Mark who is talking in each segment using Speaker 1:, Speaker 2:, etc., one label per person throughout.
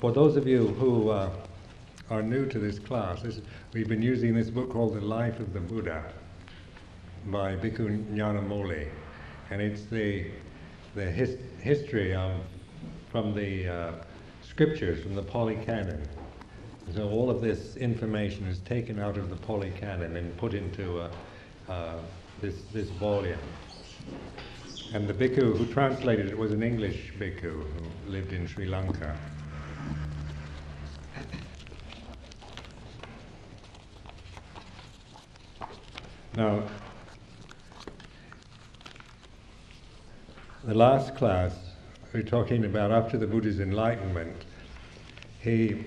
Speaker 1: for those of you who uh, are new to this class, this, we've been using this book called The Life of the Buddha by Bhikkhu Nyanamoli. And it's the, the his, history of, from the uh, scriptures, from the Pali Canon. So all of this information is taken out of the Pali Canon and put into uh, uh, this, this volume. And the bhikkhu who translated it was an English bhikkhu who lived in Sri Lanka. Now, the last class we are talking about after the Buddha's enlightenment, he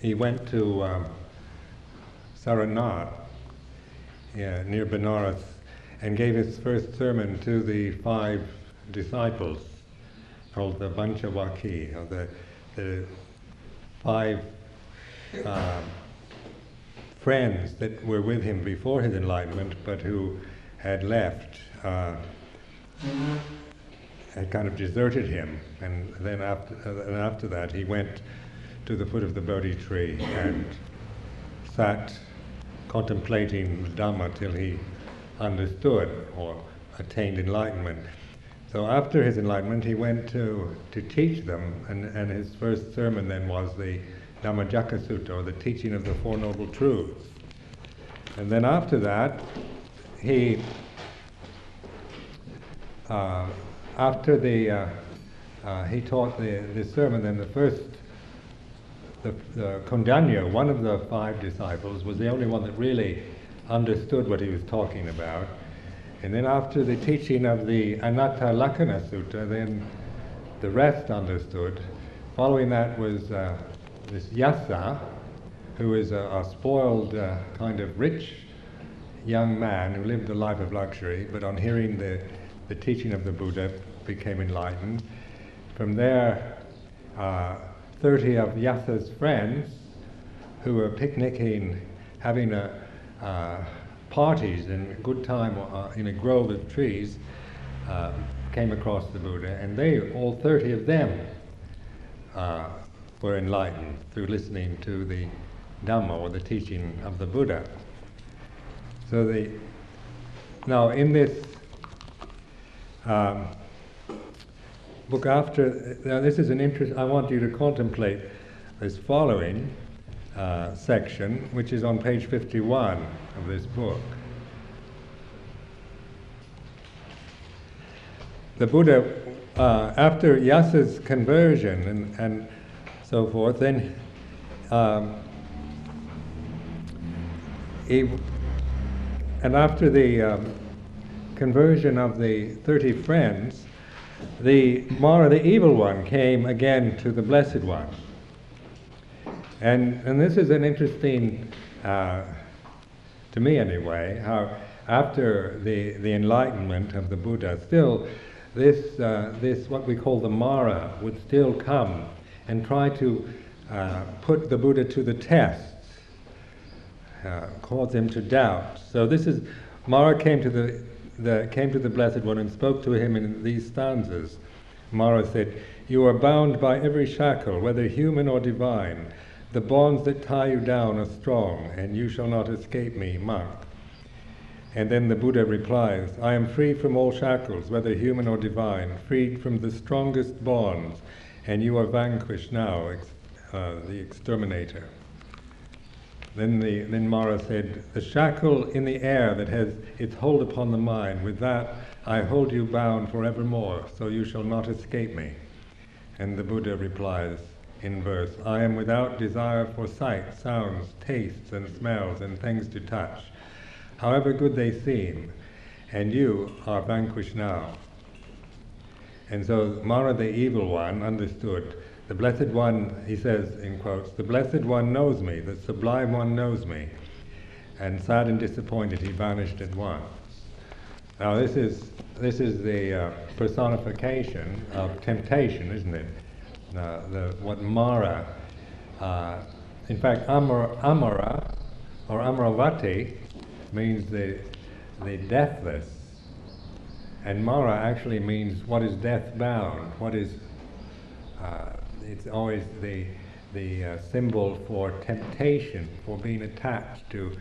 Speaker 1: he went to um, Saranath, yeah, near Benares, and gave his first sermon to the five disciples, called the Panchavakhi, or the, the five uh, friends that were with him before his enlightenment, but who had left, uh, had kind of deserted him, and then after, uh, and after that he went to the foot of the Bodhi tree and sat contemplating the Dhamma till he understood or attained enlightenment. So after his enlightenment, he went to, to teach them, and, and his first sermon then was the Dhammacakka Sutta, or the teaching of the Four Noble Truths. And then after that, he, uh, after the, uh, uh, he taught the, the sermon, then the first, the, the Kondañña, one of the five disciples, was the only one that really understood what he was talking about. And then after the teaching of the Anatta Lakkhana Sutta, then the rest understood. Following that was uh, this Yasa, who is a, a spoiled, uh, kind of rich young man who lived a life of luxury, but on hearing the, the teaching of the Buddha became enlightened. From there, uh, 30 of Yasa's friends who were picnicking, having a, uh, parties and good time uh, in a grove of trees uh, came across the Buddha, and they, all 30 of them, uh, were enlightened through listening to the Dhamma or the teaching of the Buddha. So the now in this um, book after now this is an interest I want you to contemplate this following uh, section, which is on page 51 of this book. The Buddha, uh, after Yasa's conversion and, and so forth, then um, he, and after the um, conversion of the 30 friends, the Mara, the evil one, came again to the Blessed One. And, and this is an interesting, uh, to me anyway, how after the, the enlightenment of the Buddha, still this, uh, this, what we call the Mara, would still come and try to uh, put the Buddha to the test, uh, cause him to doubt. So this is, Mara came to the, the, came to the Blessed One and spoke to him in these stanzas. Mara said, You are bound by every shackle, whether human or divine. The bonds that tie you down are strong, and you shall not escape me, monk. And then the Buddha replies, I am free from all shackles, whether human or divine, freed from the strongest bonds, and you are vanquished now, ex- uh, the exterminator. Then, the, then Mara said, The shackle in the air that has its hold upon the mind, with that I hold you bound forevermore, so you shall not escape me. And the Buddha replies, in verse I am without desire for sight, sounds, tastes, and smells, and things to touch, however good they seem, and you are vanquished now. And so Mara, the evil one, understood. The Blessed One, he says in quotes, the Blessed One knows me, the Sublime One knows me. And sad and disappointed, he vanished at once. Now this is this is the uh, personification of temptation, isn't it? uh, the, what Mara, uh, in fact, Amara, Amara or Amaravati means the, the deathless. And Mara actually means what is death bound, what is, uh, it's always the, the uh, symbol for temptation, for being attached to,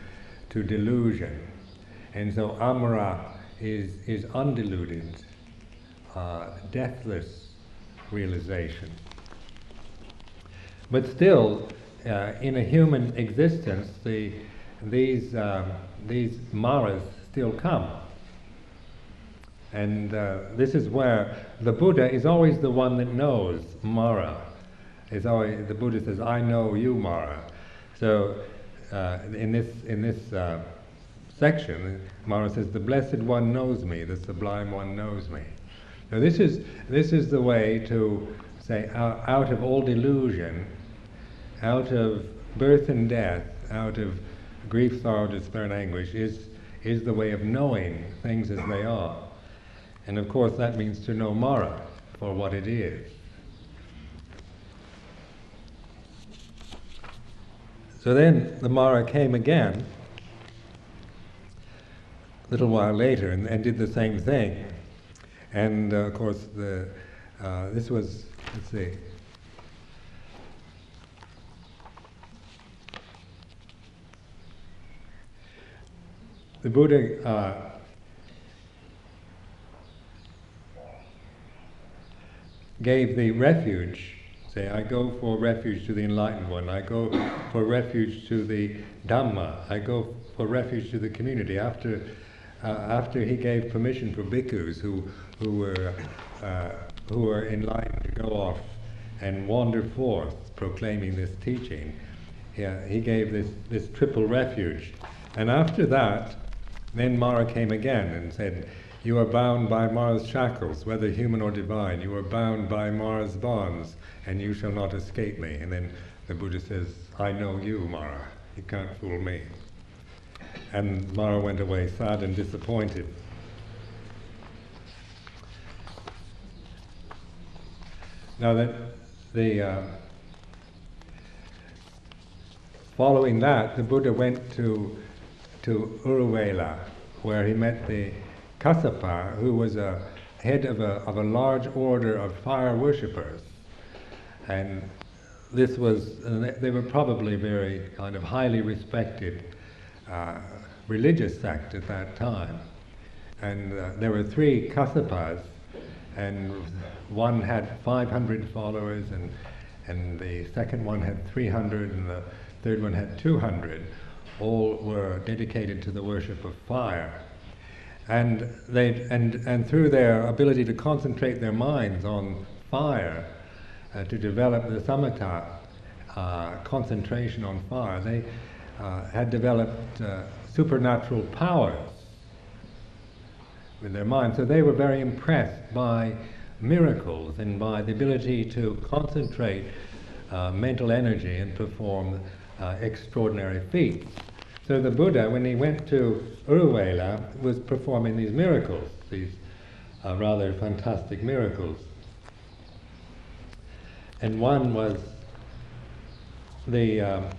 Speaker 1: to delusion. And so Amara is, is undiluted, uh, deathless realization. But still, uh, in a human existence, the, these, um, these maras still come. And uh, this is where the Buddha is always the one that knows Mara. Is always, the Buddha says, I know you, Mara. So uh, in this, in this uh, section, Mara says, the Blessed One knows me, the Sublime One knows me. So this is, this is the way to say, out of all delusion, out of birth and death, out of grief, sorrow, despair, and anguish, is, is the way of knowing things as they are. And of course, that means to know Mara for what it is. So then the Mara came again a little while later and, and did the same thing. And uh, of course, the, uh, this was, let's see, the Buddha uh, gave the refuge. Say, I go for refuge to the enlightened one. I go for refuge to the Dhamma. I go for refuge to the community. After, uh, after he gave permission for bhikkhus who, who, were, uh, who were enlightened to go off and wander forth proclaiming this teaching, he, he gave this, this triple refuge. And after that, then Mara came again and said, you are bound by Mara's shackles, whether human or divine. You are bound by Mara's bonds, and you shall not escape me. And then the Buddha says, I know you, Mara. You can't fool me. And Mara went away sad and disappointed. Now that the uh, following that, the Buddha went to to Uruvela, where he met the Kassapa, who was a head of a, of a large order of fire worshippers. And this was, they were probably very kind of highly respected uh, religious sect at that time. And uh, there were three Kassapas, and one had 500 followers, and, and the second one had 300, and the third one had 200. All were dedicated to the worship of fire and, they, and, and through their ability to concentrate their minds on fire, uh, to develop the samatha uh, concentration on fire, they uh, had developed uh, supernatural powers with their mind. So they were very impressed by miracles and by the ability to concentrate uh, mental energy and perform uh, extraordinary feats. So the Buddha, when he went to Uruvela, was performing these miracles, these uh, rather fantastic miracles. And one was the um,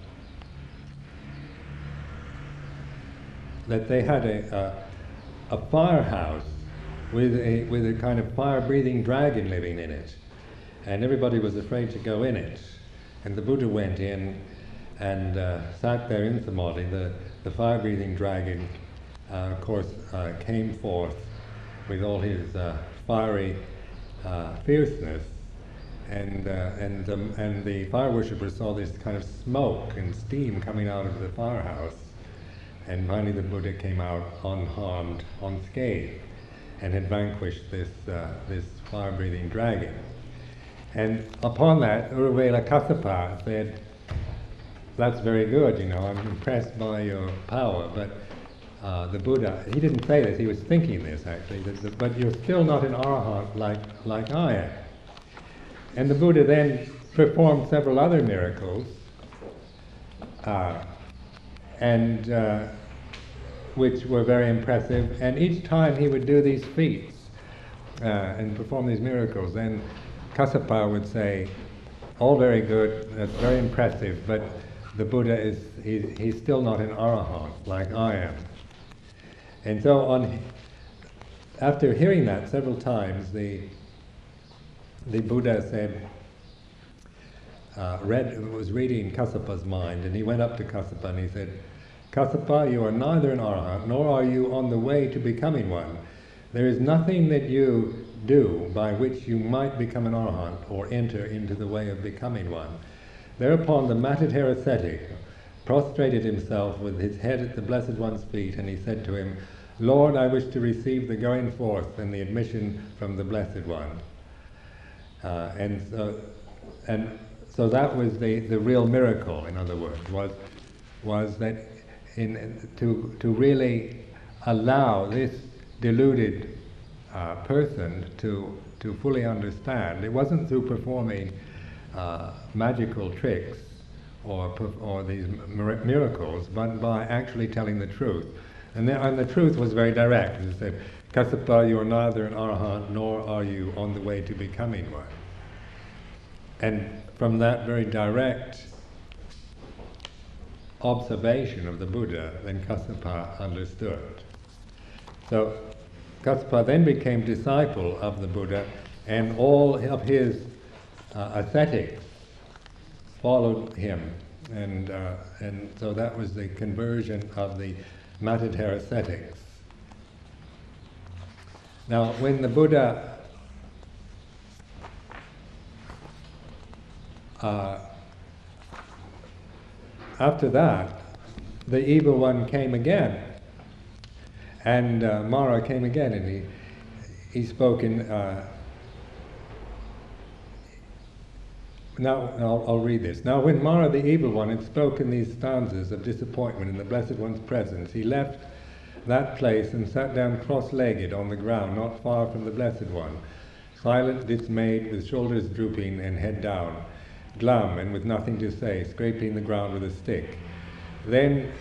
Speaker 1: that they had a, a, a firehouse with a, with a kind of fire-breathing dragon living in it. And everybody was afraid to go in it. And the Buddha went in and uh, sat there in samadhi. The, the fire-breathing dragon, uh, of course, uh, came forth with all his uh, fiery uh, fierceness, and and um, and the fire worshippers saw this kind of smoke and steam coming out of the firehouse, and finally the Buddha came out unharmed, unscathed, and had vanquished this this fire-breathing dragon. And upon that, Uruvela Kassapa said, that's very good, you know, I'm impressed by your power, but uh, the Buddha, he didn't say this, he was thinking this actually, but you're still not an arahant like, like I am. And the Buddha then performed several other miracles, uh, and uh, which were very impressive. And each time he would do these feats uh, and perform these miracles, then Kassapa would say, "All very good, that's very impressive, but the Buddha is he, he's still not an arahant like I am. And so on after hearing that several times, the the Buddha said, uh, read, was reading Kassapa's mind, and he went up to Kassava and he said, Kassapa, you are neither an arahant nor are you on the way to becoming one. There is nothing that you do by which you might become an arahant or enter into the way of becoming one. Thereupon the matted-hair ascetic prostrated himself with his head at the Blessed One's feet, and he said to him, Lord, I wish to receive the going forth and the admission from the Blessed One. Uh, and so, and so that was the, the real miracle, in other words, was, was that in, to, to really allow this deluded uh, person to, to fully understand. It wasn't through performing uh, magical tricks or, or these miracles, but by actually telling the truth. And the, and the truth was very direct. He said, Kassapa, you are neither an arahant nor are you on the way to becoming one. And from that very direct observation of the Buddha, then Kassapa understood. So Kassapa then became disciple of the Buddha, and all of his uh, ascetics followed him. And, uh, and so that was the conversion of the matted-hair ascetics. Now, when the Buddha uh, after that, the evil one came again. And uh, Mara came again and he, he spoke in. Uh, now, I'll, I'll, read this. Now, when Mara the evil one had spoken these stanzas of disappointment in the Blessed One's presence, he left that place and sat down cross legged on the ground, not far from the Blessed One, silent, dismayed, with shoulders drooping and head down glum and with nothing to say, scraping the ground with a stick. Then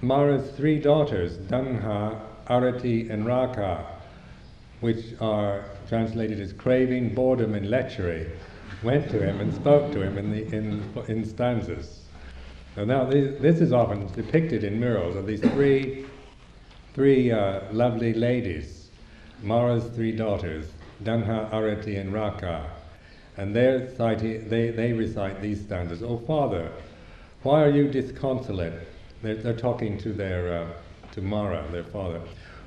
Speaker 1: Mara's three daughters, Tanha, Arati, and Raga, which are translated as craving, boredom, and lechery, went to him and spoke to him in, the, in, in stanzas. Now this, is often depicted in murals of these three, three uh, lovely ladies, Mara's three daughters, Tanha, Arati, and Raga and they they, they recite these stanzas. Oh Father, why are you disconsolate? They're, they're talking to their uh, to Mara, their father.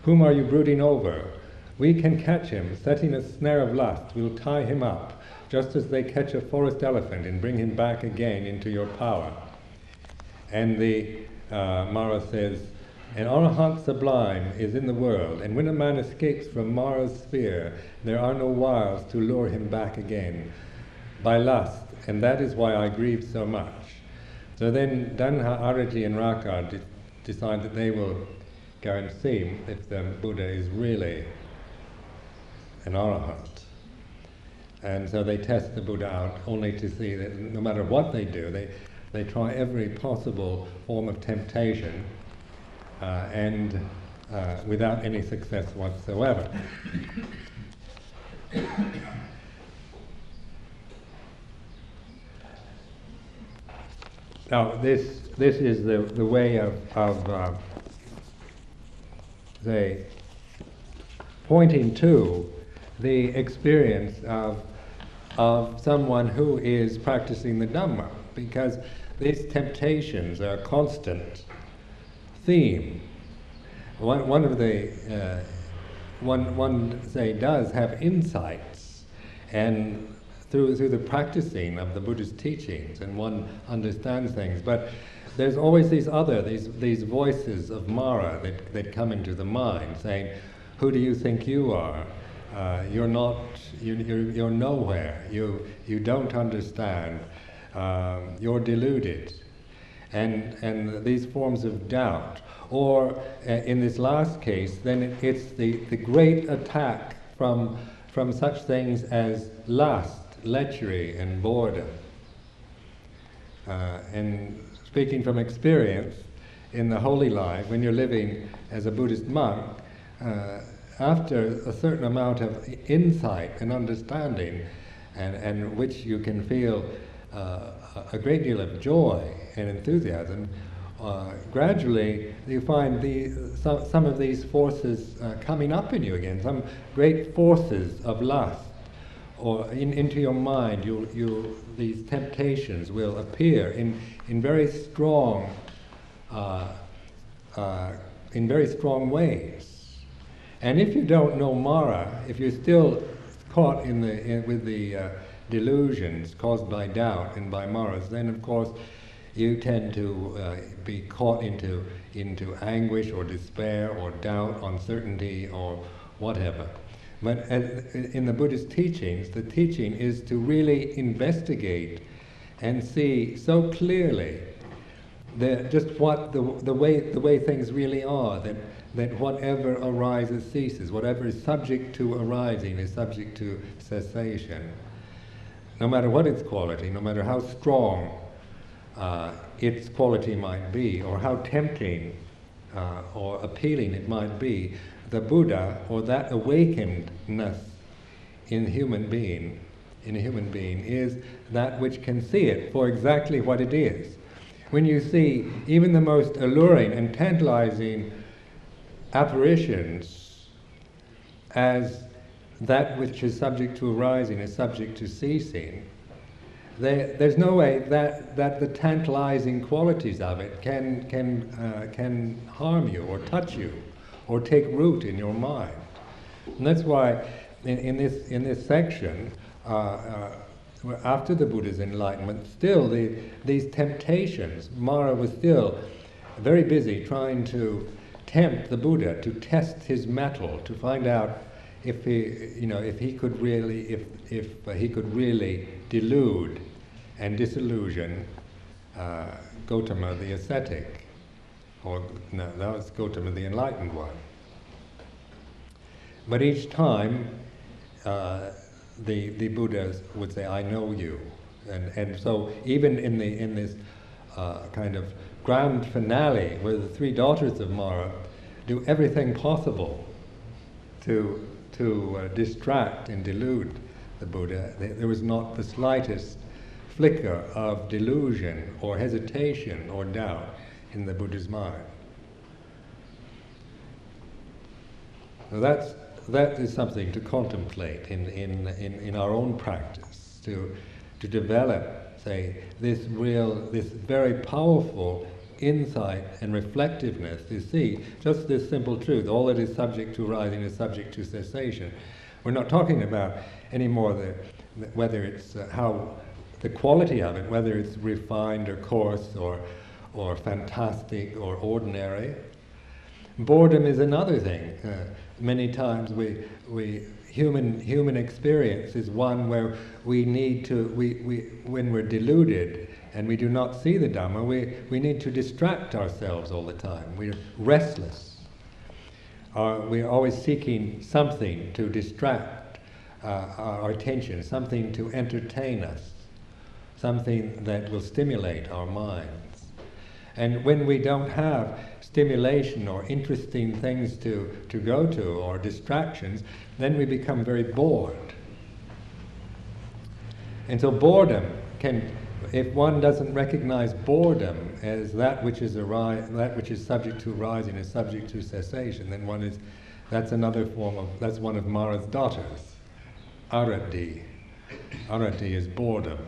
Speaker 1: Whom are you brooding over? We can catch him, setting a snare of lust. We'll tie him up, just as they catch a forest elephant and bring him back again into your power. And the uh, Mara says, an arahant sublime is in the world, and when a man escapes from Mara's sphere, there are no wiles to lure him back again by lust, and that is why I grieve so much. So then Tanha, Arati, and Raga de- decide that they will go and see if the Buddha is really an arahant. And so they test the Buddha out only to see that no matter what they do, they, they try every possible form of temptation uh, and uh, without any success whatsoever. now, this, this is the, the way of, of uh, say, pointing to the experience of, of someone who is practicing the Dhamma, because these temptations are a constant theme. One, one of the, uh, one, one say does have insights and through, through the practicing of the Buddhist teachings and one understands things. But there's always these other, these, these voices of Mara that, that come into the mind saying, who do you think you are? Uh, you're not, you, you're, you're nowhere. You, you don't understand. Um, you're deluded and, and these forms of doubt. Or uh, in this last case, then it's the, the great attack from, from such things as lust, lechery, and boredom. Uh, and speaking from experience, in the holy life, when you're living as a Buddhist monk, uh, after a certain amount of insight and understanding, and, and which you can feel uh, a great deal of joy and enthusiasm, uh, gradually you find the, some, some of these forces uh, coming up in you again, some great forces of lust or in, into your mind, you you these temptations will appear in, in very strong, uh, uh, in very strong ways. And if you don't know Mara, if you're still caught in the, in, with the uh, delusions caused by doubt and by Maras, then of course you tend to uh, be caught into, into anguish or despair or doubt, uncertainty or whatever. But in the Buddhist teachings, the teaching is to really investigate and see so clearly that just what the, the, way, the way things really are, that, that whatever arises ceases, whatever is subject to arising is subject to cessation. No matter what its quality, no matter how strong uh, its quality might be, or how tempting uh, or appealing it might be, the Buddha or that awakenedness in human being, in a human being, is that which can see it for exactly what it is. When you see even the most alluring and tantalizing apparitions as that which is subject to arising is subject to ceasing, there, there's no way that, that the tantalizing qualities of it can, can, uh, can harm you or touch you or take root in your mind. And that's why in, in this, in this section, uh, uh, after the Buddha's enlightenment, still the, these temptations, Mara was still very busy trying to tempt the Buddha to test his mettle, to find out if he, you know, if he could really, if, if he could really delude and disillusion uh, Gotama the ascetic or no, that was Gotama the enlightened one. But each time, uh, the the Buddhas would say, "I know you," and and so even in the in this uh, kind of grand finale, where the three daughters of Mara do everything possible to to uh, distract and delude the Buddha, there was not the slightest flicker of delusion or hesitation or doubt in the Buddha's mind. So that's, that is something to contemplate in, in, in, in our own practice, to, to develop, say, this real, this very powerful insight and reflectiveness to see just this simple truth. All that is subject to arising is subject to cessation. We're not talking about anymore the whether it's uh, how the quality of it, whether it's refined or coarse or or fantastic or ordinary. Boredom is another thing. Uh, many times we, we human human experience is one where we need to we, we when we're deluded and we do not see the Dhamma, we, we need to distract ourselves all the time. We're restless. Uh, we're always seeking something to distract uh, our attention, something to entertain us, something that will stimulate our minds. And when we don't have stimulation or interesting things to, to go to or distractions, then we become very bored. And so boredom can, if one doesn't recognize boredom as that which is ari- that which is subject to arising is subject to cessation, then one is that's another form of that's one of Mara's daughters, Arati. Arati is boredom.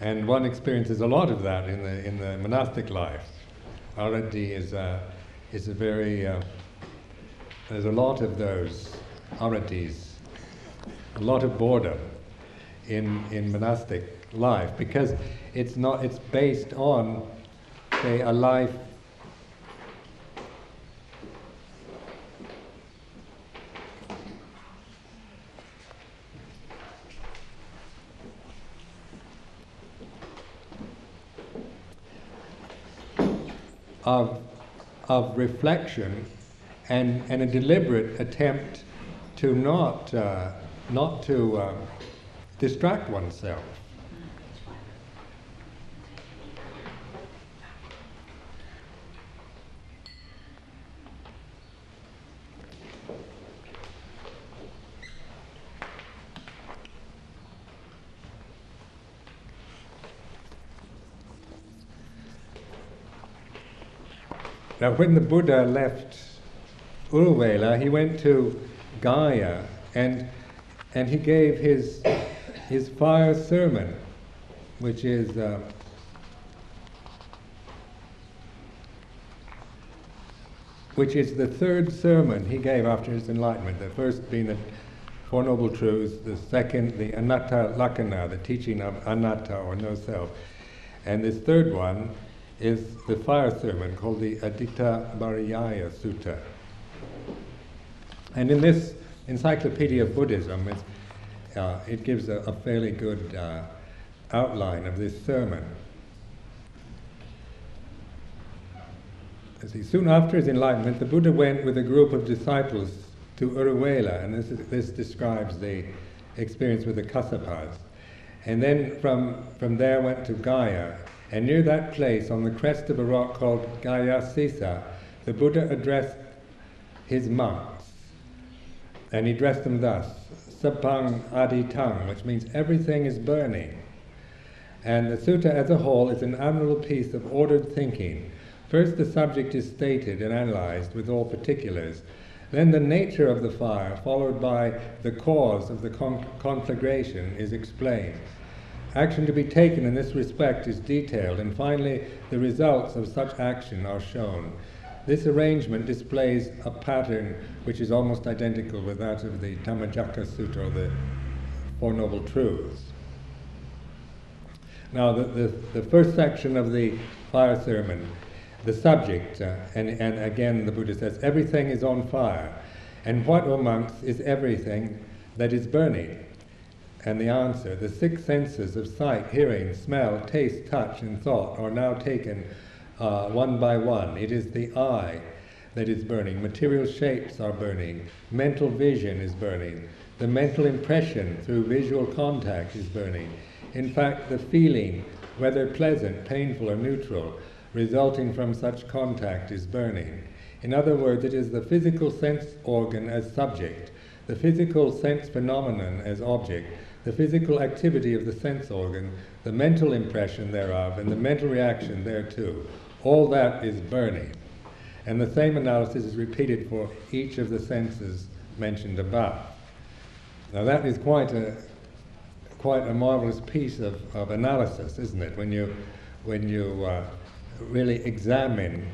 Speaker 1: And one experiences a lot of that in the in the monastic life. Arati is a, is a very, uh, there's a lot of those aratis, a lot of boredom in, in monastic life because it's not, it's based on, say, a life of, of reflection and, and a deliberate attempt to not, uh, not to uh, distract oneself. Now, when the Buddha left Uruvela, he went to Gaya, and and he gave his, his fire sermon, which is. Uh, which is the third sermon he gave after his enlightenment. The first being the Four Noble Truths, the second, the Anatta Lakkhana, the teaching of Anatta or no self. And this third one is the fire sermon called the Aditta Pariyaya Sutta. And in this Encyclopedia of Buddhism, uh, it gives a, a fairly good uh, outline of this sermon. See, soon after his enlightenment, the Buddha went with a group of disciples to Uruvela, and this, is, this describes the experience with the Kassapas. And then from, from there went to Gaya, and near that place, on the crest of a rock called Gaya Sisa, the Buddha addressed his monks, and he addressed them thus: Sapang Aditang, which means everything is burning. And the sutta as a whole is an admirable piece of ordered thinking First, the subject is stated and analyzed with all particulars. Then, the nature of the fire, followed by the cause of the con- conflagration, is explained. Action to be taken in this respect is detailed, and finally, the results of such action are shown. This arrangement displays a pattern which is almost identical with that of the Dhammacakka Sutta, or the Four Noble Truths. Now, the, the, the first section of the fire sermon the subject. Uh, and, and again, the Buddha says, everything is on fire. And what, O monks, is everything that is burning? And the answer, the six senses of sight, hearing, smell, taste, touch, and thought are now taken uh, one by one. It is the eye that is burning. Material shapes are burning. Mental vision is burning. The mental impression through visual contact is burning. In fact, the feeling, whether pleasant, painful, or neutral, resulting from such contact is burning. In other words, it is the physical sense organ as subject, the physical sense phenomenon as object, the physical activity of the sense organ, the mental impression thereof, and the mental reaction thereto. All that is burning. And the same analysis is repeated for each of the senses mentioned above. Now that is quite a quite a marvelous piece of, of analysis, isn't it? When you when you uh, really examine,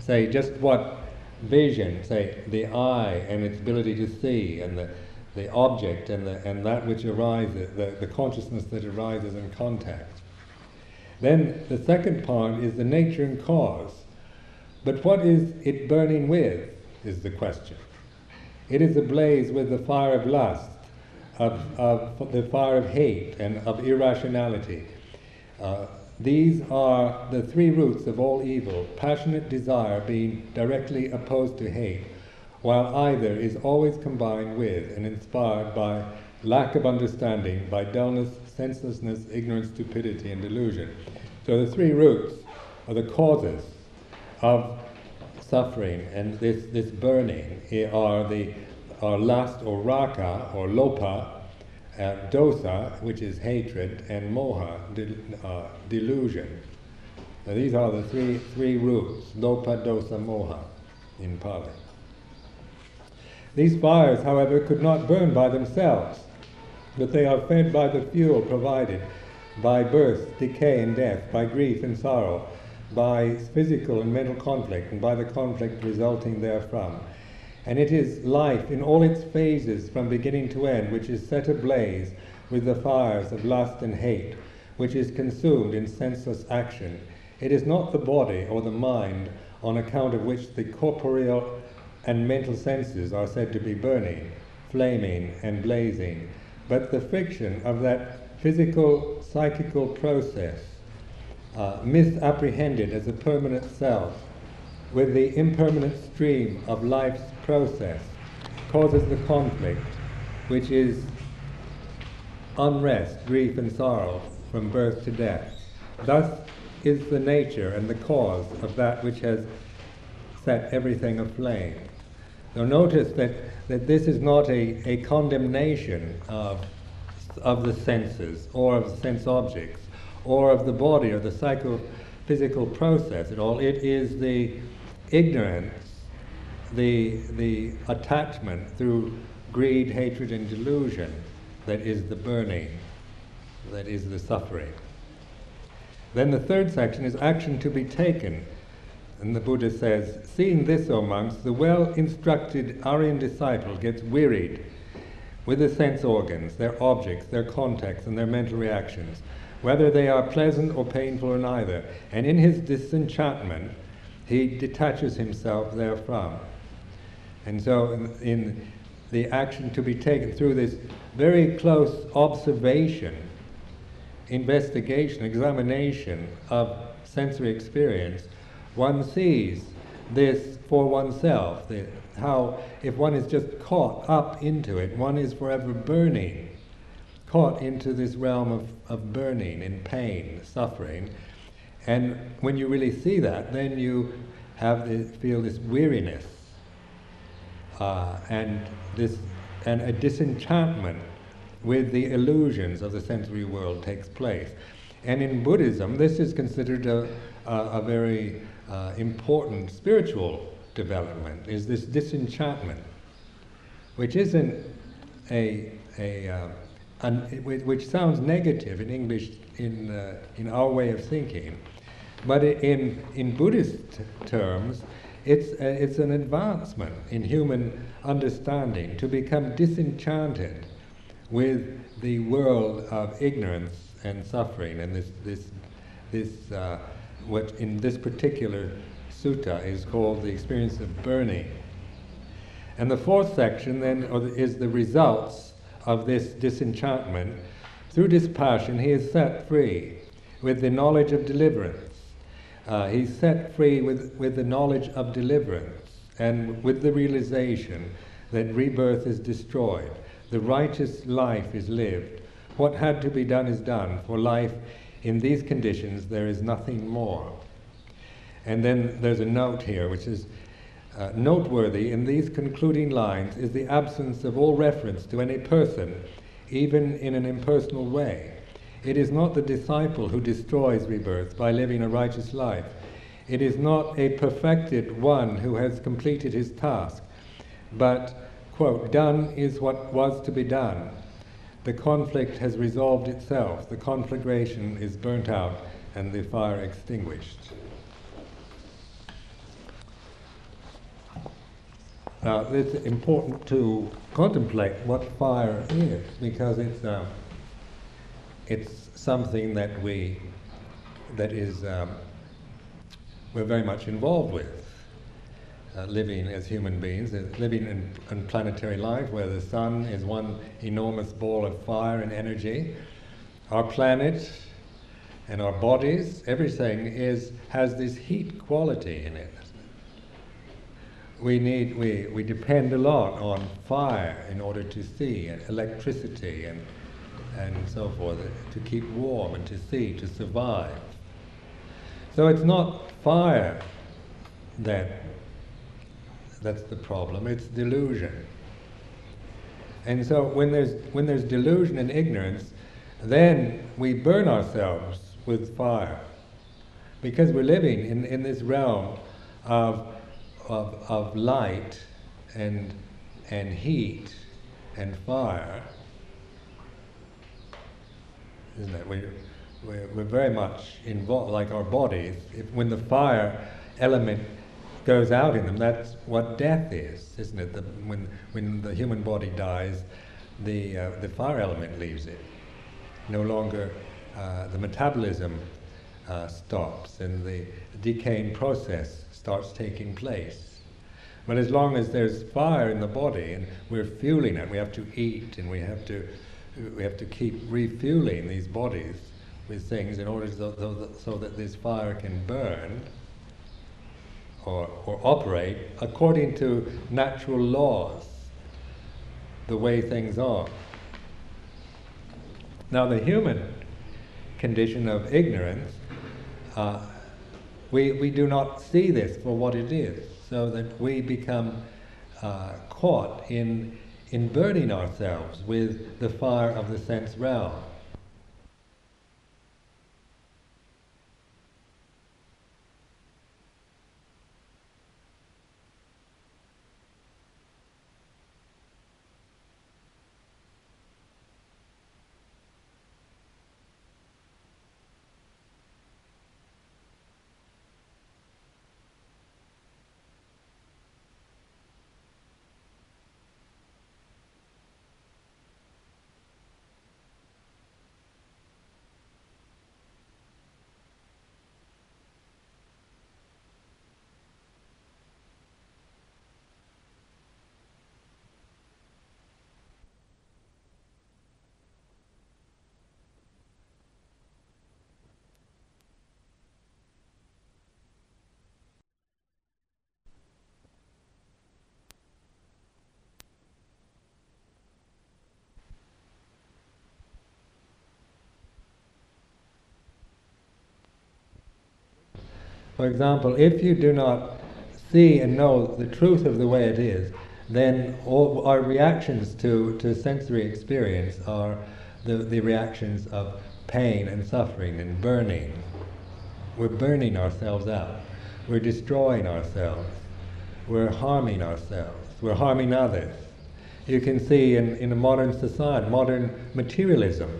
Speaker 1: say, just what vision, say, the eye and its ability to see, and the, the object and, the, and that which arises, the, the consciousness that arises in contact. Then the second part is the nature and cause. But what is it burning with, is the question. It is ablaze with the fire of lust, of, of the fire of hate, and of irrationality. Uh, these are the three roots of all evil, passionate desire being directly opposed to hate, while either is always combined with and inspired by lack of understanding, by dullness, senselessness, ignorance, stupidity, and delusion. So the three roots are the causes of suffering and this, this burning are the are lust or raga or lobha, uh, dosa, which is hatred, and moha, uh, delusion. Now these are the three, three roots, lobha, dosa, moha, in Pali. These fires, however, could not burn by themselves, but they are fed by the fuel provided by birth, decay, and death, by grief and sorrow, by physical and mental conflict, and by the conflict resulting therefrom. And it is life in all its phases from beginning to end which is set ablaze with the fires of lust and hate, which is consumed in senseless action. It is not the body or the mind on account of which the corporeal and mental senses are said to be burning, flaming, and blazing, but the friction of that physical psychical process, uh, misapprehended as a permanent self, with the impermanent stream of life's process causes the conflict, which is unrest, grief, and sorrow from birth to death. Thus is the nature and the cause of that which has set everything aflame. Now notice that, that this is not a, a condemnation of, of the senses or of sense objects or of the body or the psychophysical process at all. It is the ignorance the, the attachment through greed, hatred, and delusion that is the burning, that is the suffering. Then the third section is action to be taken. And the Buddha says, Seeing this, O monks, the well instructed Aryan disciple gets wearied with the sense organs, their objects, their contacts, and their mental reactions, whether they are pleasant or painful or neither. And in his disenchantment, he detaches himself therefrom. And so, in, in the action to be taken through this very close observation, investigation, examination of sensory experience, one sees this for oneself. The, how, if one is just caught up into it, one is forever burning, caught into this realm of, of burning in pain, suffering. And when you really see that, then you have feel this weariness uh, and this and a disenchantment with the illusions of the sensory world takes place. And in Buddhism, this is considered a, a, a very uh, important spiritual development, is this disenchantment, which isn't a, a uh, un, which sounds negative in English in, uh, in our way of thinking, but in, in Buddhist terms, it's, it's an advancement in human understanding to become disenchanted with the world of ignorance and suffering and this, this, this uh, what in this particular sutta is called the experience of burning. And the fourth section then is the results of this disenchantment. Through dispassion, he is set free with the knowledge of deliverance. Uh, he's set free with, with the knowledge of deliverance and with the realization that rebirth is destroyed. The righteous life is lived. What had to be done is done. For life in these conditions, there is nothing more. And then there's a note here, which is uh, noteworthy in these concluding lines is the absence of all reference to any person, even in an impersonal way. It is not the disciple who destroys rebirth by living a righteous life. It is not a perfected one who has completed his task, but, quote, done is what was to be done. The conflict has resolved itself, the conflagration is burnt out, and the fire extinguished. Now, it's important to contemplate what fire is because it's uh, it's something that we that is um, we're very much involved with. Uh, living as human beings, uh, living in, in, planetary life where the sun is one enormous ball of fire and energy. Our planet and our bodies, everything is has this heat quality in it. We need we, we depend a lot on fire in order to see, and electricity and and so forth, to keep warm and to see, to survive. So it's not fire that that's the problem, it's delusion. And so when there's when there's delusion and ignorance, then we burn ourselves with fire. Because we're living in, in this realm of, of, of light and, and heat and fire isn't it? We, we're, we're very much involved, like our bodies. If, when the fire element goes out in them, that's what death is, isn't it? The, when, when the human body dies, the, uh, the fire element leaves it. No longer uh, the metabolism uh, stops and the decaying process starts taking place. But as long as there's fire in the body and we're fueling it, we have to eat and we have to we have to keep refueling these bodies with things in order so, so, so that this fire can burn or, or operate according to natural laws, the way things are. Now, the human condition of ignorance, uh, we, we do not see this for what it is, so that we become uh, caught in in burning ourselves with the fire of the sense realm. For example, if you do not see and know the truth of the way it is, then all our reactions to, to sensory experience are the, the reactions of pain and suffering and burning. We're burning ourselves out. We're destroying ourselves. We're harming ourselves. We're harming others. You can see in, in a modern society, modern materialism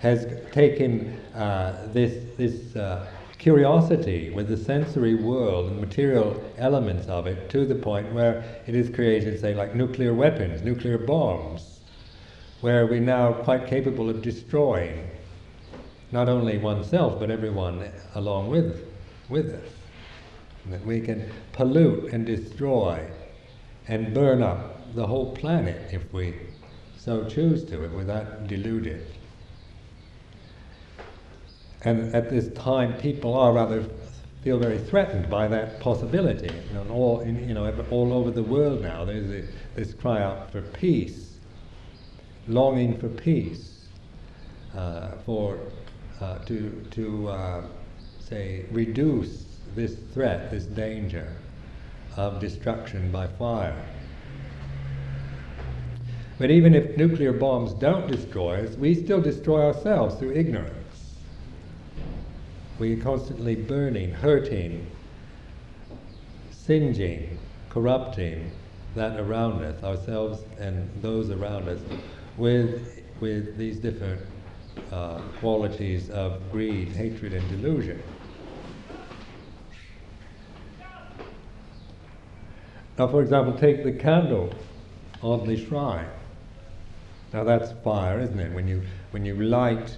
Speaker 1: has taken uh, this, this uh, curiosity with the sensory world and material elements of it to the point where it is created, say, like nuclear weapons, nuclear bombs, where we're now quite capable of destroying not only oneself but everyone along with, with us. that we can pollute and destroy and burn up the whole planet if we so choose to, if we're that deluded. And at this time, people are rather feel very threatened by that possibility. Know, all, in, you know, all over the world now, there's a, this cry out for peace, longing for peace, uh, for uh, to to uh, say reduce this threat, this danger of destruction by fire. But even if nuclear bombs don't destroy us, we still destroy ourselves through ignorance. We're constantly burning, hurting, singeing, corrupting that around us, ourselves and those around us, with, with these different uh, qualities of greed, hatred, and delusion. Now, for example, take the candle on the shrine. Now that's fire, isn't it? When you when you light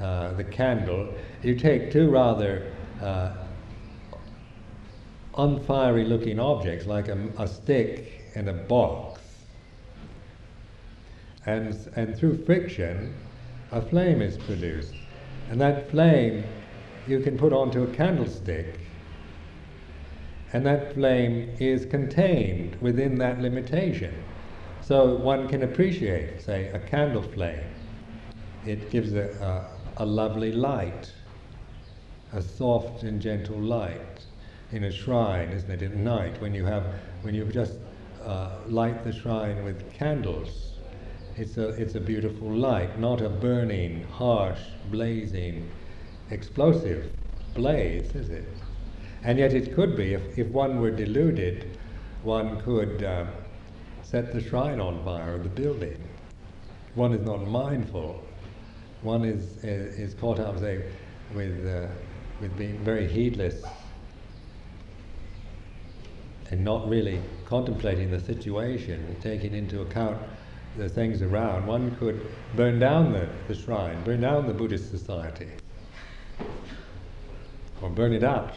Speaker 1: uh, the candle, you take two rather uh, unfiery looking objects like a, a, stick and a box. And, and through friction, a flame is produced. And that flame you can put onto a candlestick. And that flame is contained within that limitation. So one can appreciate, say, a candle flame. It gives a, a a lovely light, a soft and gentle light in a shrine, isn't it? At night, when you have, when you just uh, light the shrine with candles, it's a it's a beautiful light, not a burning, harsh, blazing, explosive blaze, is it? And yet it could be, if, if one were deluded, one could uh, set the shrine on fire or the building. One is not mindful one is, is, is caught up, say, with, uh, with being very heedless and not really contemplating the situation, taking into account the things around, one could burn down the, the shrine, burn down the Buddhist society, or burn it out.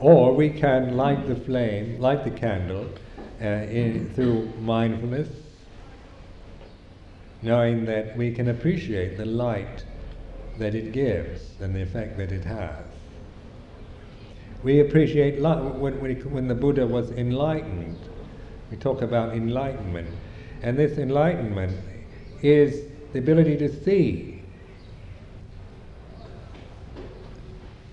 Speaker 1: Or we can light the flame, light the candle uh, in, through mindfulness, knowing that we can appreciate the light that it gives and the effect that it has. We appreciate when, when, when the Buddha was enlightened. We talk about enlightenment, and this enlightenment is the ability to see,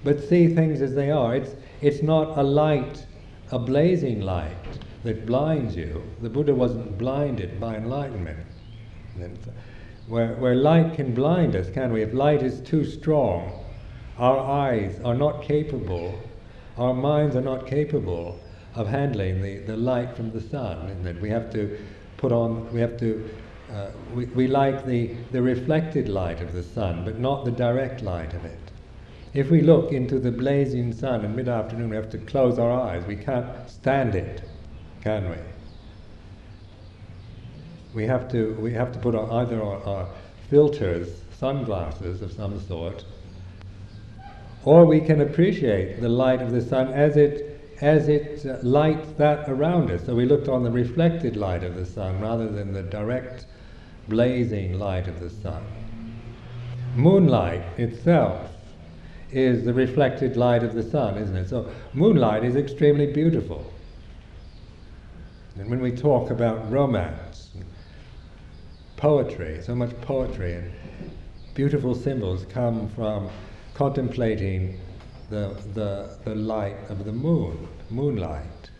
Speaker 1: but see things as they are. It's it's not a light, a blazing light that blinds you. The Buddha wasn't blinded by enlightenment. Where, where light can blind us, can we? If light is too strong, our eyes are not capable, our minds are not capable of handling the, the light from the sun, isn't it? We have to put on, we have to, uh, we, we like the, the reflected light of the sun, but not the direct light of it. If we look into the blazing sun in mid afternoon, we have to close our eyes. We can't stand it, can we? We have to we have to put on either our, our filters, sunglasses of some sort, or we can appreciate the light of the sun as it as it uh, lights that around us. So we looked on the reflected light of the sun rather than the direct blazing light of the sun. Moonlight itself is the reflected light of the sun, isn't it? So moonlight is extremely beautiful. And when we talk about romance, poetry, so much poetry and beautiful symbols come from contemplating the, the, the light of the moon, moonlight.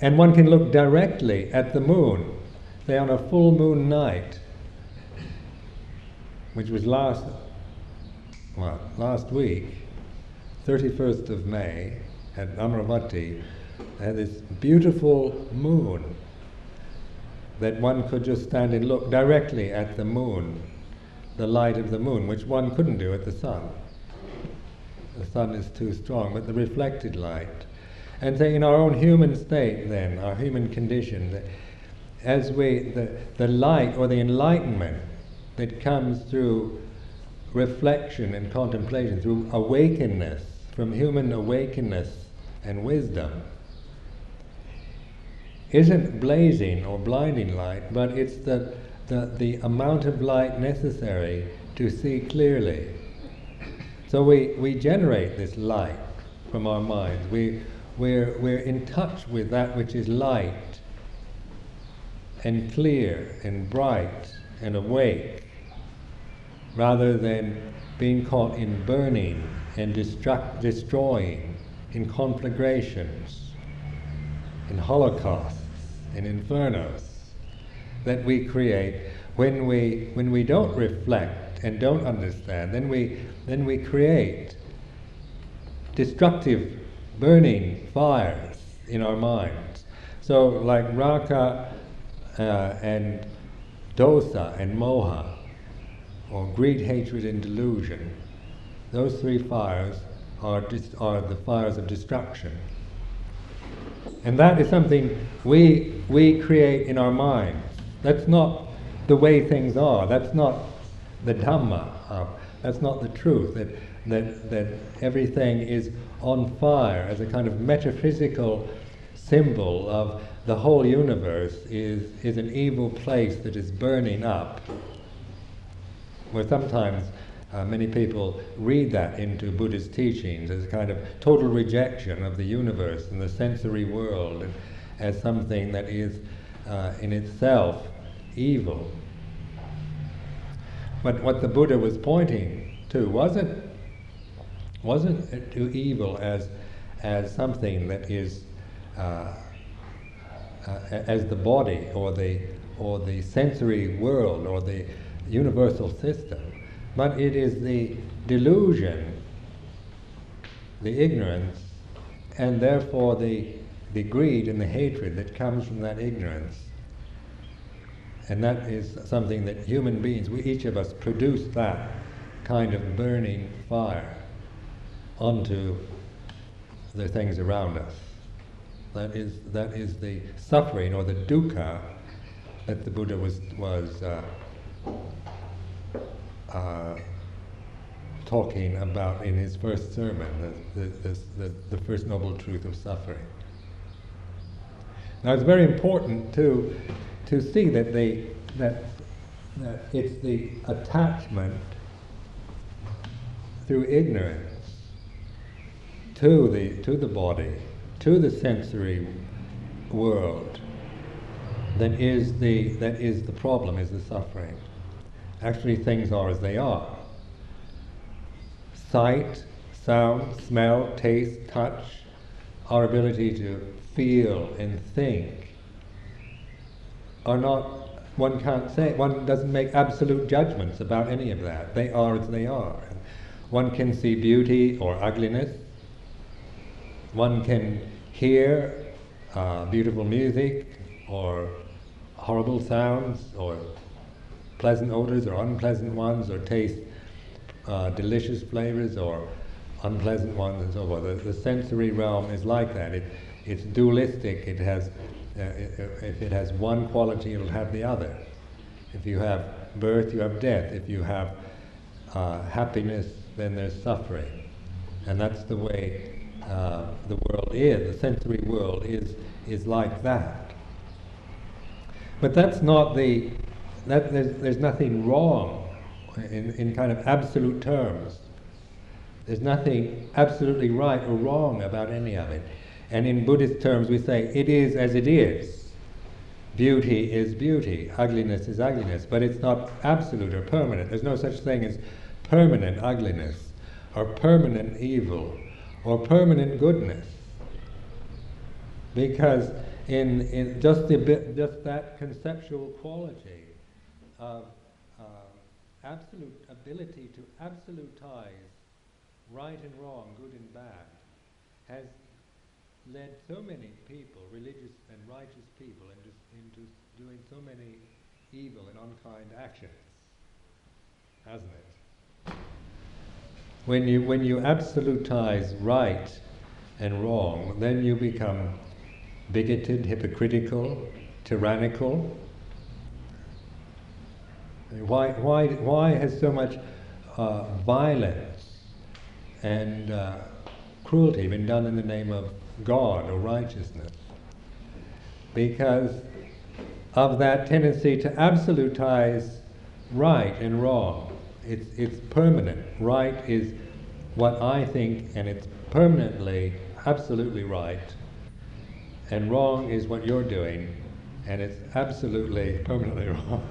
Speaker 1: And one can look directly at the moon, say on a full moon night, which was last, well, last week, 31st of May, at Amaravati, had this beautiful moon that one could just stand and look directly at the moon, the light of the moon, which one couldn't do at the sun. The sun is too strong, but the reflected light. And say in our own human state, then, our human condition, as we, the, the light or the enlightenment that comes through reflection and contemplation, through awakeness, from human awakeness and wisdom, isn't blazing or blinding light, but it's the, the, the amount of light necessary to see clearly. So we, we generate this light from our minds. We, we're, we're in touch with that which is light and clear and bright and awake, rather than being caught in burning and destruct, destroying, in conflagrations, in holocausts and infernos that we create when we when we don't reflect and don't understand then we then we create destructive burning fires in our minds. So like raga uh, and dosa and moha or greed hatred and delusion those three fires are, dis- are the fires of destruction and that is something we, we create in our minds. That's not the way things are. That's not the Dhamma. Uh, that's not the truth. That, that, that everything is on fire as a kind of metaphysical symbol of the whole universe is, is an evil place that is burning up. Where sometimes uh, many people read that into Buddhist teachings as a kind of total rejection of the universe and the sensory world as something that is uh, in itself evil. But what the Buddha was pointing to wasn't wasn't to evil as as something that is uh, uh, as the body or the or the sensory world or the universal system but it is the delusion, the ignorance, and therefore the, the greed and the hatred that comes from that ignorance. And that is something that human beings, we each of us produce that kind of burning fire onto the things around us. That is, that is the suffering or the dukkha that the Buddha was, was uh, uh, talking about in his first sermon, the, the, the, the, first noble truth of suffering. Now it's very important to, to see that, they, that, that it's the attachment through ignorance to the, to the body, to the sensory world, that is the, that is the problem, is the suffering. Actually, things are as they are. Sight, sound, smell, taste, touch, our ability to feel and think are not, one can't say, one doesn't make absolute judgments about any of that. They are as they are. One can see beauty or ugliness. One can hear uh, beautiful music or horrible sounds or pleasant odors or unpleasant ones, or taste uh, delicious flavors or unpleasant ones, and so forth. The, the, sensory realm is like that. It, it's dualistic. It has, uh, if it has one quality, it'll have the other. If you have birth, you have death. If you have uh, happiness, then there's suffering. And that's the way uh, the world is. The sensory world is, is like that. But that's not the that, there's, there's nothing wrong in, in kind of absolute terms. There's nothing absolutely right or wrong about any of it. And in Buddhist terms, we say it is as it is. Beauty is beauty, ugliness is ugliness, but it's not absolute or permanent. There's no such thing as permanent ugliness or permanent evil or permanent goodness. Because in, in just, the, just that conceptual quality of uh, absolute ability to absolutize right and wrong, good and bad, has led so many people, religious and righteous people, into, into doing so many evil and unkind actions, hasn't it? When you, when you absolutize right and wrong, then you become bigoted, hypocritical, tyrannical. Why, why, why has so much uh, violence and uh, cruelty been done in the name of God or righteousness? Because of that tendency to absolutize right and wrong. It's, it's permanent. Right is what I think, and it's permanently, absolutely right. And wrong is what you're doing, and it's absolutely, permanently wrong.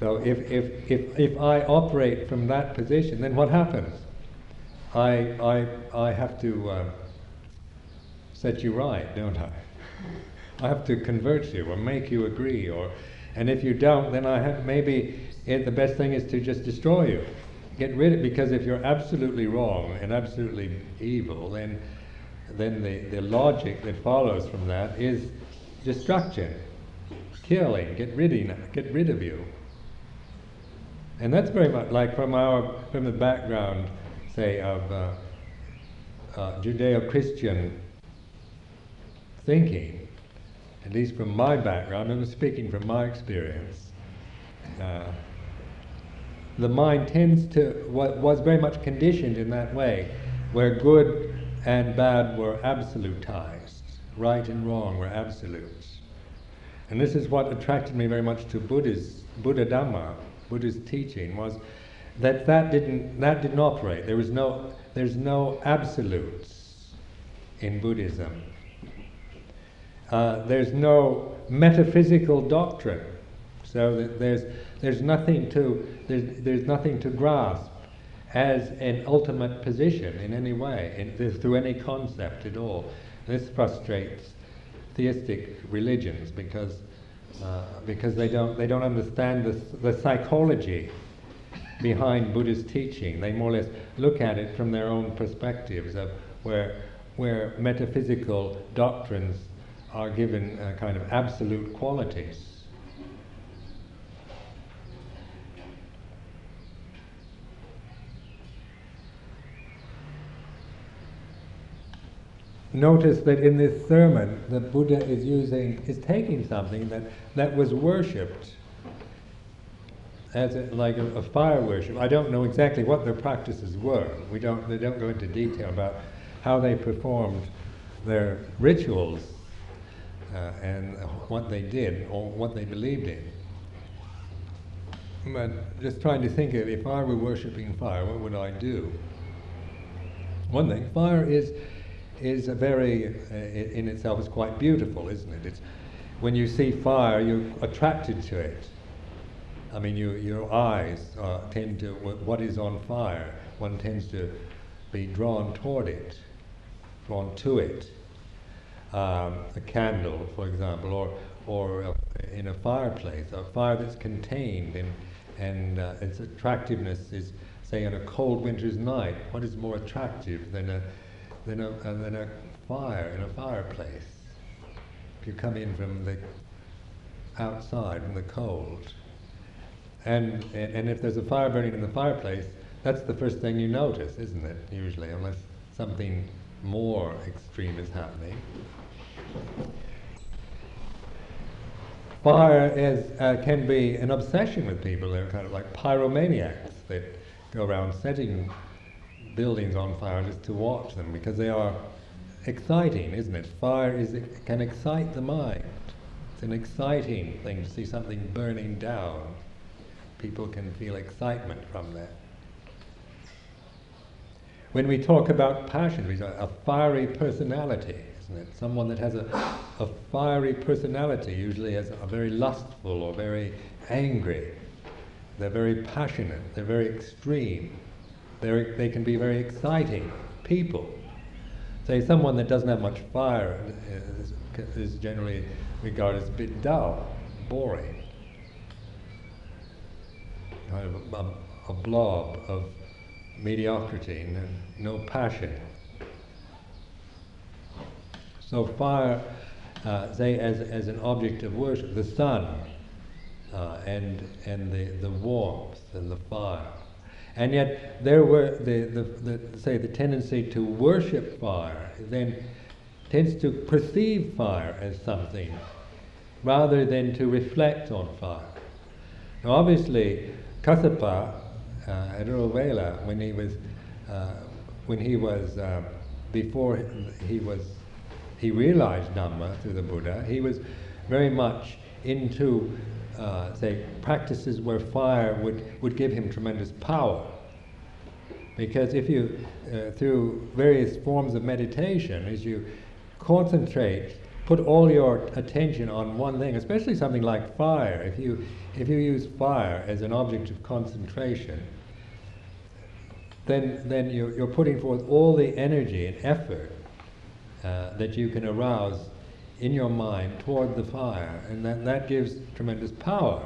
Speaker 1: So if, if, if, if I operate from that position, then what happens? I, I, I have to uh, set you right, don't I? I have to convert you or make you agree, or, and if you don't, then I have maybe it, the best thing is to just destroy you, get rid of. Because if you're absolutely wrong and absolutely evil, then then the, the logic that follows from that is destruction, killing, get rid of, get rid of you. And that's very much like from our from the background, say of uh, uh, Judeo-Christian thinking at least from my background, I'm speaking from my experience, uh, the mind tends to, was very much conditioned in that way, where good and bad were absolutized, right and wrong were absolutes. And this is what attracted me very much to Buddha's, Buddha Dhamma, Buddha's teaching, was that that didn't, that didn't operate. There was no, there's no absolutes in Buddhism. Uh, there's no metaphysical doctrine, so that there's there's nothing to there's, there's nothing to grasp as an ultimate position in any way, in, through any concept at all. This frustrates theistic religions because uh, because they don't they don't understand the, the psychology behind Buddhist teaching. They more or less look at it from their own perspectives of where where metaphysical doctrines are given a kind of absolute qualities. Notice that in this sermon, the Buddha is using, is taking something that, that was worshipped as a, like a, a, fire worship. I don't know exactly what their practices were. We don't, they don't go into detail about how they performed their rituals uh, and what they did or what they believed in. But just trying to think of if I were worshipping fire, what would I do? One thing, fire is is a very uh, in itself is quite beautiful, isn't it? It's when you see fire, you're attracted to it. I mean, you, your eyes uh, tend to what is on fire. One tends to be drawn toward it, drawn to it um, a candle, for example, or, or a, in a fireplace, a fire that's contained and, and uh, its attractiveness is, say, on a cold winter's night, what is more attractive than a, than a, than a fire in a fireplace? If you come in from the outside, from the cold. And, and, and if there's a fire burning in the fireplace, that's the first thing you notice, isn't it, usually, unless something more extreme is happening. Fire is, uh, can be an obsession with people. They're kind of like pyromaniacs that go around setting buildings on fire just to watch them because they are exciting, isn't it? Fire is, it can excite the mind. It's an exciting thing to see something burning down. People can feel excitement from that. When we talk about passion, we say a fiery personality isn't it? Someone that has a, a fiery personality usually is a very lustful or very angry. they're very passionate, they're very extreme, they're, they can be very exciting people. Say someone that doesn't have much fire is, is generally regarded as a bit dull, boring, kind of a, a blob of mediocrity, no, no passion. So fire, uh, say as, as an object of worship, the sun uh, and, and the, the warmth and the fire. And yet there were, the, the, the, say, the tendency to worship fire then tends to perceive fire as something rather than to reflect on fire. Now obviously, Kassapa uh, when he was, uh, when he was, uh, before he was, he realized Dhamma through the Buddha, he was very much into, uh, say, practices where fire would, would give him tremendous power. Because if you, uh, through various forms of meditation, as you concentrate, put all your attention on one thing, especially something like fire, if you, if you use fire as an object of concentration, then, then you're, you're putting forth all the energy and effort uh, that you can arouse in your mind toward the fire, and that, that gives tremendous power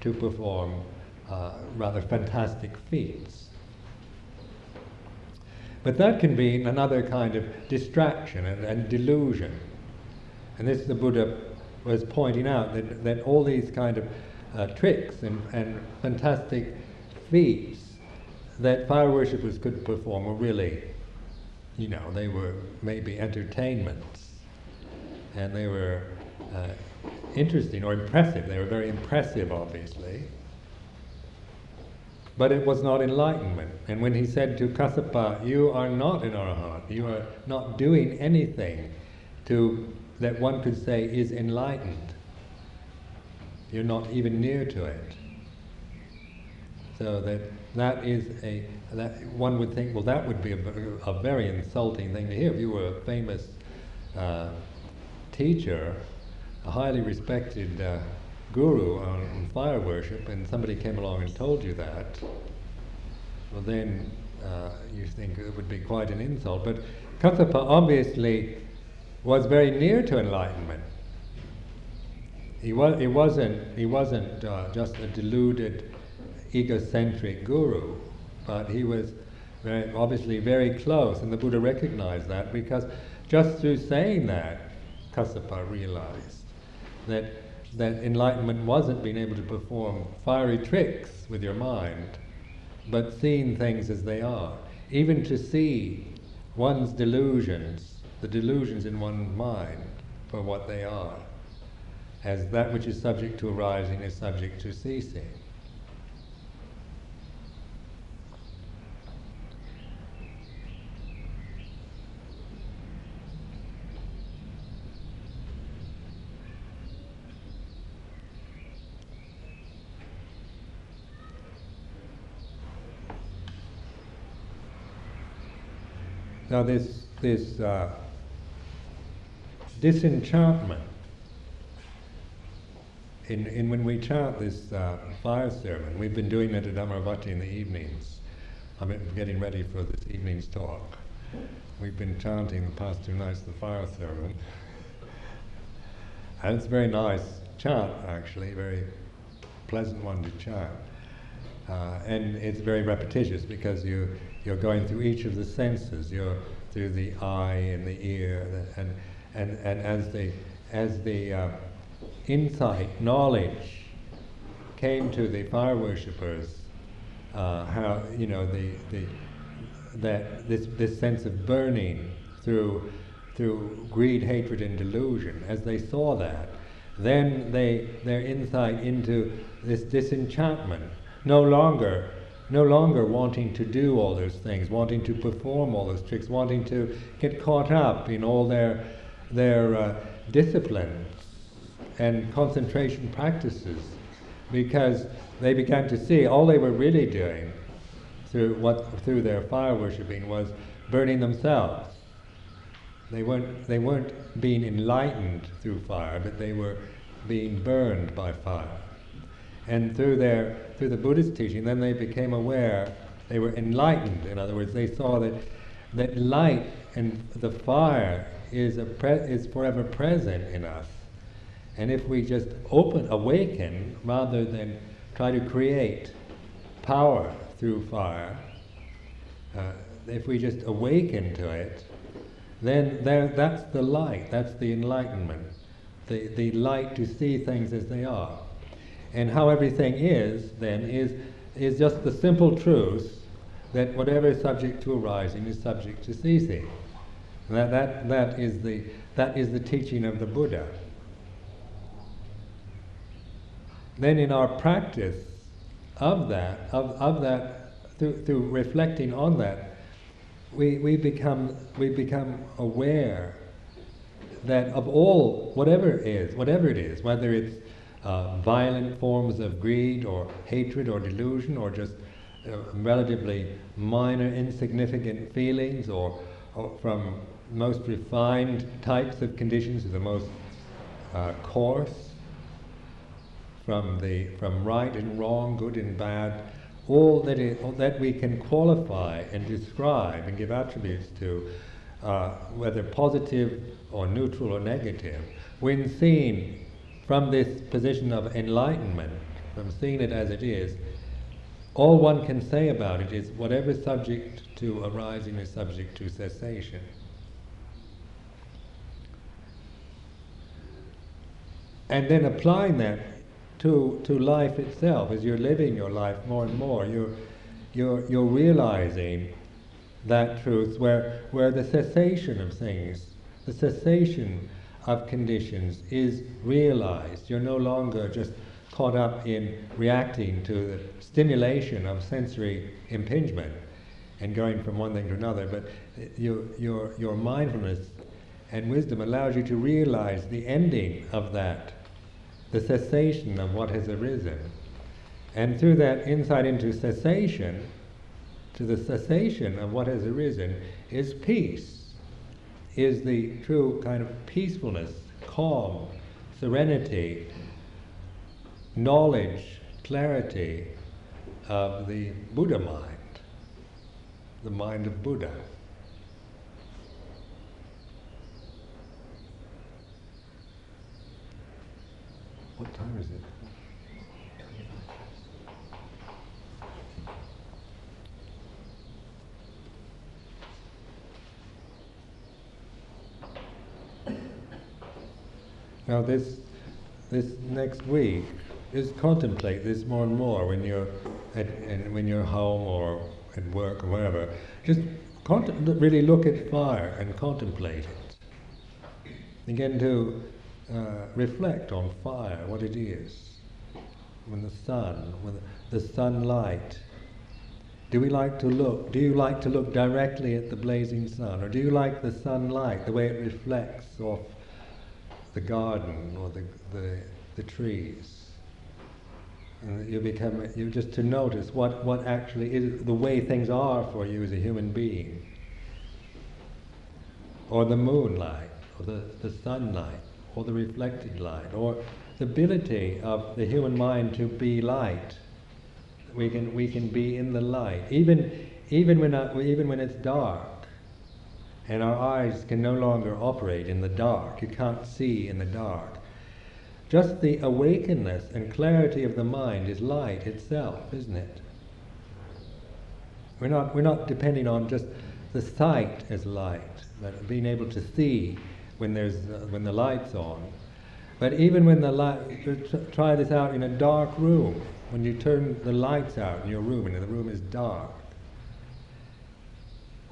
Speaker 1: to perform uh, rather fantastic feats. But that can be another kind of distraction and, and delusion. And this the Buddha was pointing out that, that all these kind of uh, tricks and, and fantastic feats that fire worshippers could perform were really, you know, they were maybe entertainments. And they were uh, interesting or impressive. They were very impressive, obviously. But it was not enlightenment. And when he said to Kassapa, You are not an arahant, you are not doing anything to, that one could say is enlightened. You're not even near to it. So that that is a that one would think well that would be a, a very insulting thing to hear if you were a famous uh, teacher, a highly respected uh, guru on fire worship, and somebody came along and told you that. Well, then uh, you think it would be quite an insult. But Kassapa obviously was very near to enlightenment. He was. He wasn't. He wasn't uh, just a deluded egocentric guru, but he was very, obviously very close, and the Buddha recognized that because just through saying that, Kassapa realized that that enlightenment wasn't being able to perform fiery tricks with your mind, but seeing things as they are. Even to see one's delusions, the delusions in one's mind, for what they are, as that which is subject to arising is subject to ceasing. Now, this, this uh, disenchantment, in, in when we chant this uh, fire sermon, we've been doing it at Amaravati in the evenings. I'm getting ready for this evening's talk. We've been chanting the past two nights the fire sermon. And it's a very nice chant, actually, very pleasant one to chant. Uh, and it's very repetitious because you you're going through each of the senses. You're through the eye and the ear, and and and as the as the uh, insight, knowledge came to the fire worshippers, uh, how you know the the that this this sense of burning through through greed, hatred, and delusion. As they saw that, then they their insight into this disenchantment no longer no longer wanting to do all those things, wanting to perform all those tricks, wanting to get caught up in all their, their uh, disciplines and concentration practices because they began to see all they were really doing through, what, through their fire worshipping was burning themselves. They weren't, they weren't being enlightened through fire, but they were being burned by fire. And through their through the Buddhist teaching, then they became aware, they were enlightened. In other words, they saw that, that light and the fire is, a pre- is forever present in us. And if we just open, awaken, rather than try to create power through fire, uh, if we just awaken to it, then there, that's the light, that's the enlightenment, the, the light to see things as they are. And how everything is, then, is, is just the simple truth that whatever is subject to arising is subject to ceasing. That, that, that, is the, that is the teaching of the Buddha. Then in our practice of that, of, of that, through, through reflecting on that, we, we, become, we become aware that of all, whatever it is, whatever it is, whether it's uh, violent forms of greed or hatred or delusion or just uh, relatively minor, insignificant feelings or, or, from most refined types of conditions to the most uh, coarse, from, the, from right and wrong, good and bad, all that, all that we can qualify and describe and give attributes to, uh, whether positive or neutral or negative, when seen from this position of enlightenment, from seeing it as it is, all one can say about it is whatever is subject to arising is subject to cessation. And then applying that to, to life itself. As you're living your life more and more, you're, you're, you're realizing that truth where, where the cessation of things, the cessation of conditions is realized. You're no longer just caught up in reacting to the stimulation of sensory impingement and going from one thing to another, but your, your, your mindfulness and wisdom allows you to realize the ending of that the cessation of what has arisen. And through that insight into cessation, to the cessation of what has arisen, is peace, is the true kind of peacefulness, calm, serenity, knowledge, clarity of the Buddha mind, the mind of Buddha. What time is it? Now this this next week is contemplate this more and more when you're at when you're home or at work or wherever. Just really look at fire and contemplate it. Begin to uh, reflect on fire, what it is, when the sun, when the sunlight. Do we like to look? Do you like to look directly at the blazing sun, or do you like the sunlight, the way it reflects off the garden or the the, the trees? And you become you just to notice what, what actually is the way things are for you as a human being, or the moonlight, or the, the sunlight or the reflected light, or the ability of the human mind to be light. We can, we can be in the light, even, even, when, uh, even when it's dark, and our eyes can no longer operate in the dark. You can't see in the dark. Just the awakeness and clarity of the mind is light itself, isn't it? We're not, we're not depending on just the sight as light, but being able to see when there's uh, when the light's on. But even when the light, try this out in a dark room. When you turn the lights out in your room and the room is dark,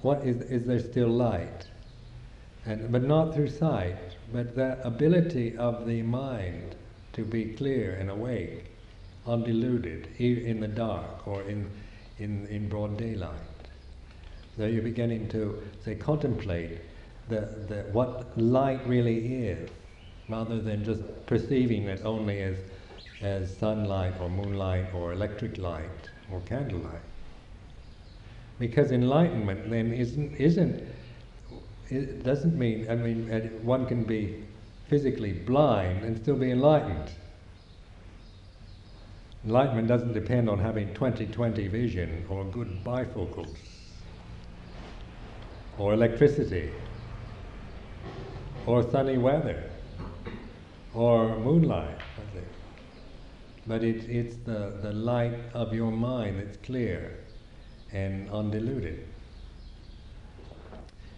Speaker 1: what is is there still light? And but not through sight, but that ability of the mind to be clear and awake, undiluted, in the dark or in in in broad daylight. So you're beginning to say contemplate the, the, what light really is, rather than just perceiving it only as, as sunlight or moonlight or electric light or candlelight. Because enlightenment then isn't, isn't it doesn't mean, I mean, one can be physically blind and still be enlightened. Enlightenment doesn't depend on having 20/20 vision or good bifocals or electricity or sunny weather or moonlight. But it, it's the, the light of your mind that's clear and undiluted.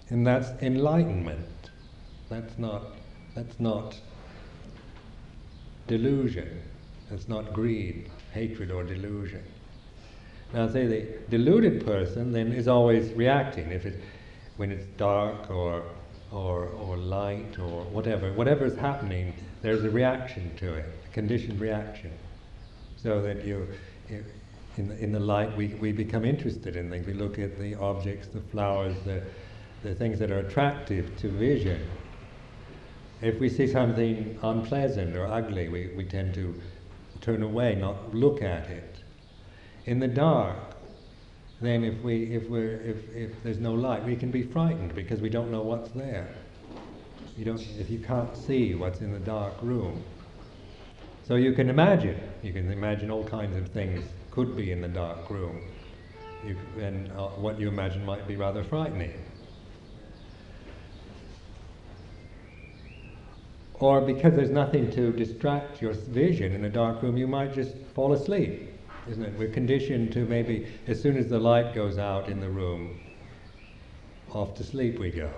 Speaker 1: And that's enlightenment. That's not, that's not delusion. That's not greed, hatred, or delusion. Now, say the deluded person then is always reacting. If it, when it's dark or, or, or light or whatever, whatever is happening, there's a reaction to it, a conditioned reaction. So that you, you in, the, in the light, we, we become interested in things. We look at the objects, the flowers, the, the things that are attractive to vision. If we see something unpleasant or ugly, we, we tend to turn away, not look at it. In the dark, then if, we, if, we're, if, if there's no light, we can be frightened because we don't know what's there. You don't, if you can't see what's in the dark room. So you can imagine, you can imagine all kinds of things could be in the dark room. You, and uh, what you imagine might be rather frightening. Or because there's nothing to distract your vision in a dark room, you might just fall asleep, isn't it? We're conditioned to maybe, as soon as the light goes out in the room, off to sleep we go.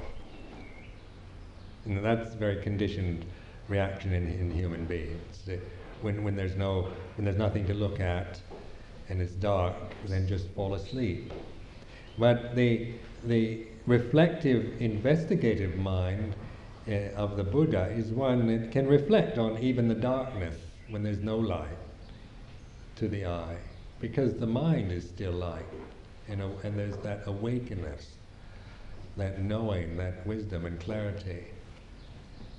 Speaker 1: And that's a very conditioned reaction in, in human beings. When, when, there's no, when there's nothing to look at and it's dark, then just fall asleep. But the, the reflective, investigative mind uh, of the Buddha is one that can reflect on even the darkness when there's no light to the eye, because the mind is still light, know, and there's that awakeness, that knowing, that wisdom and clarity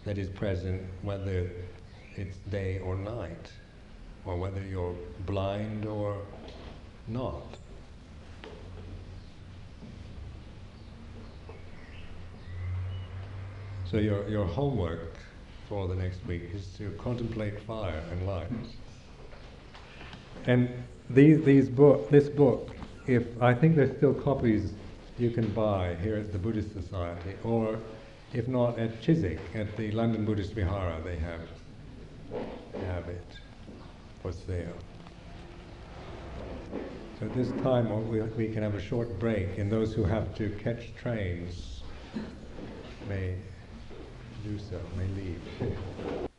Speaker 1: that is present whether it's day or night, or whether you're blind or not. So your, your homework for the next week is to contemplate fire and light. And these, these book, this book, if I think there's still copies you can buy here at the Buddhist Society, or if not at Chiswick, at the London Buddhist Vihara, they have, have it for sale. So at this time, we, we can have a short break, and those who have to catch trains may do so, may leave.